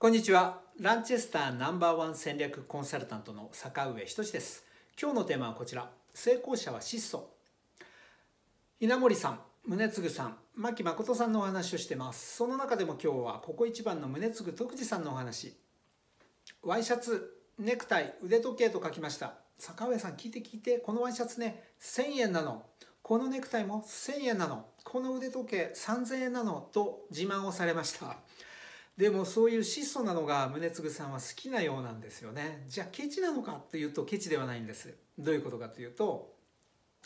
こんにちは。ランチェスターナンバーワン戦略コンサルタントの坂上仁です。今日のテーマはこちら。成功者は質素。稲森さん宗次さん牧誠さんのお話をしてます。その中でも今日はここ一番の宗次徳次さんのお話。ワイシャツネクタイ腕時計と書きました。坂上さん聞いて聞いて。このワイシャツね1000円なの。このネクタイも1000円なの。この腕時計3000円なの。と自慢をされました。でもそういう質素なのが宗次さんは好きなようなんですよね。じゃあケチなのかっていうとケチではないんです。どういうことかというと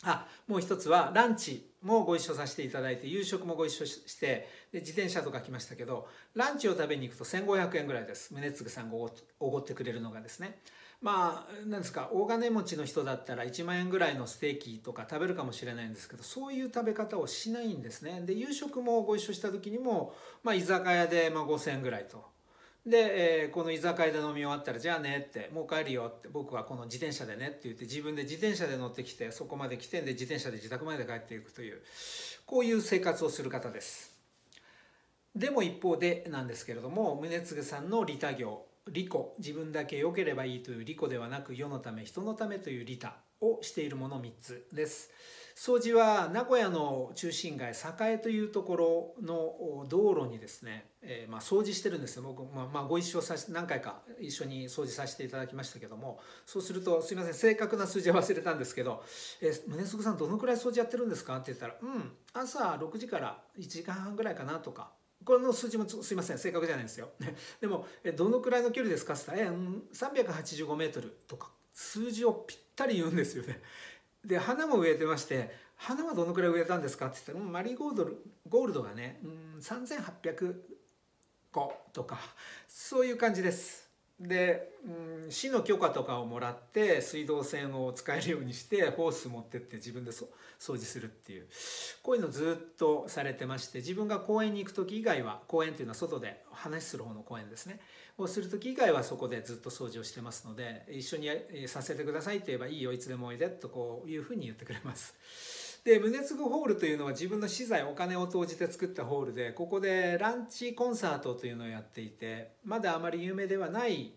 あもう一つはランチもご一緒させていただいて夕食もご一緒してで自転車とか来ましたけどランチを食べに行くと1500円ぐらいです。宗次さんがおごってくれるのがですね。まあ何ですか大金持ちの人だったら1万円ぐらいのステーキとか食べるかもしれないんですけどそういう食べ方をしないんですね。で夕食もご一緒した時にも、まあ、居酒屋で5,000円ぐらいと。で、えー、この居酒屋で飲み終わったらじゃあねってもう帰るよって僕はこの自転車でねって言って自分で自転車で乗ってきてそこまで来てんで自転車で自宅まで帰っていくというこういう生活をする方です。でも一方でなんですけれども宗次さんの利他業利己自分だけ良ければいいという利己ではなく世のため人のためという利他をしているもの3つです。掃除は名古屋の中心街栄というところの道路にですね、えー、まあ、掃除してるんですよ僕、まあ、まあ、ご一緒させ何回か一緒に掃除させていただきましたけどもそうするとすいません正確な数字は忘れたんですけど「えー、宗次さんどのくらい掃除やってるんですか?」って言ったら「うん朝6時から1時間半ぐらいかな」とかこの数字もすいません正確じゃないんですよ。でもどのくらいの距離ですか？って言ったら「385メートル」とか数字をぴったり言うんですよね。で花も植えてまして「花はどのくらい植えたんですか?」って言ったら「マリーゴールドゴールドがね、うん、3800個」とかそういう感じです。で、うん、市の許可とかをもらって水道線を使えるようにしてホース持ってって自分で掃除するっていうこういうのずっとされてまして自分が公園に行く時以外は公園っていうのは外で話する方の公園ですねをする時以外はそこでずっと掃除をしてますので一緒にさせてくださいって言えばいいよいつでもおいでとこういうふうに言ってくれます。で宗次ホールというのは自分の資材お金を投じて作ったホールでここでランチコンサートというのをやっていてまだあまり有名ではない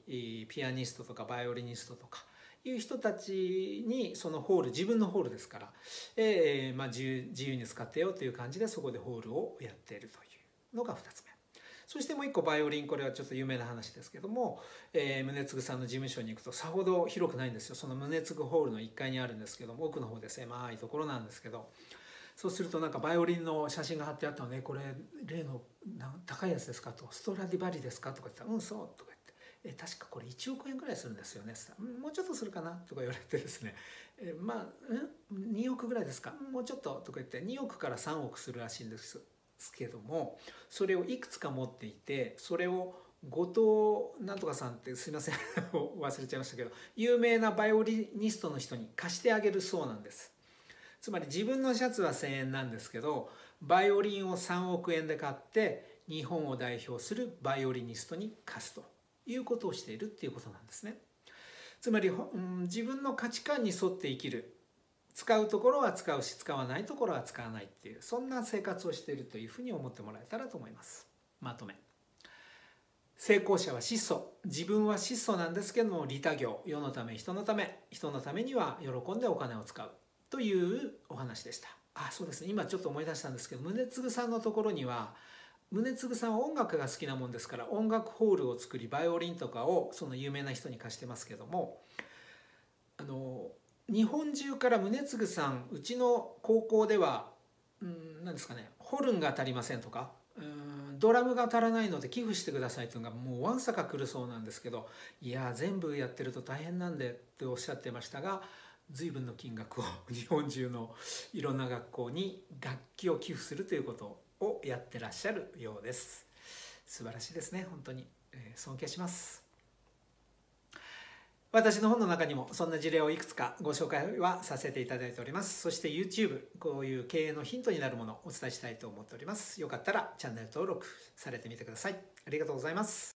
ピアニストとかバイオリニストとかいう人たちにそのホール自分のホールですから、えーまあ、自由自由に使ってよという感じでそこでホールをやっているというのが2つ目。そしてもう一個バイオリンこれはちょっと有名な話ですけども、えー、宗次さんの事務所に行くとさほど広くないんですよ。その宗次ホールの1階にあるんですけども奥の方で狭いところなんですけど。そうするとなんかバイオリンの写真が貼ってあったのね。これ例の高いやつですかと。ストラディバリですかとか言ったら「うんそう」とか言って「え確かこれ1億円ぐらいするんですよね」もうちょっとするかな」とか言われてですね「えまあ2億ぐらいですか。もうちょっと」とか言って2億から3億するらしいんです。ですけどもそれをいくつか持っていてそれを後藤なんとかさんってすいません 忘れちゃいましたけど有名なバイオリニストの人に貸してあげるそうなんです。つまり自分のシャツは1,000円なんですけどバイオリンを3億円で買って日本を代表するバイオリニストに貸すと。いうことをしているっていうことなんですね。つまり、うん、自分の価値観に沿って生きる。使うところは使うし使わないところは使わないっていうそんな生活をしているというふうに思ってもらえたらと思います。まとめ。成功者は質素。自分は質素なんですけども利他業。世のため人のため。人のためには喜んでお金を使う。というお話でした。あそうですね。今ちょっと思い出したんですけど宗次さんのところには宗次さんは音楽が好きなもんですから音楽ホールを作りバイオリンとかをその有名な人に貸してますけどもあの日本中から宗次さんうちの高校ではうん何ですかねホルンが足りませんとかうんドラムが足らないので寄付してくださいというのがもうわんさか来るそうなんですけどいや全部やってると大変なんでっておっしゃってましたが随分の金額を 日本中のいろんな学校に楽器を寄付するということをやってらっしゃるようです。素晴らしいですね本当に、えー、尊敬します。私の本の中にもそんな事例をいくつかご紹介はさせていただいております。そして YouTube、こういう経営のヒントになるものをお伝えしたいと思っております。よかったらチャンネル登録されてみてください。ありがとうございます。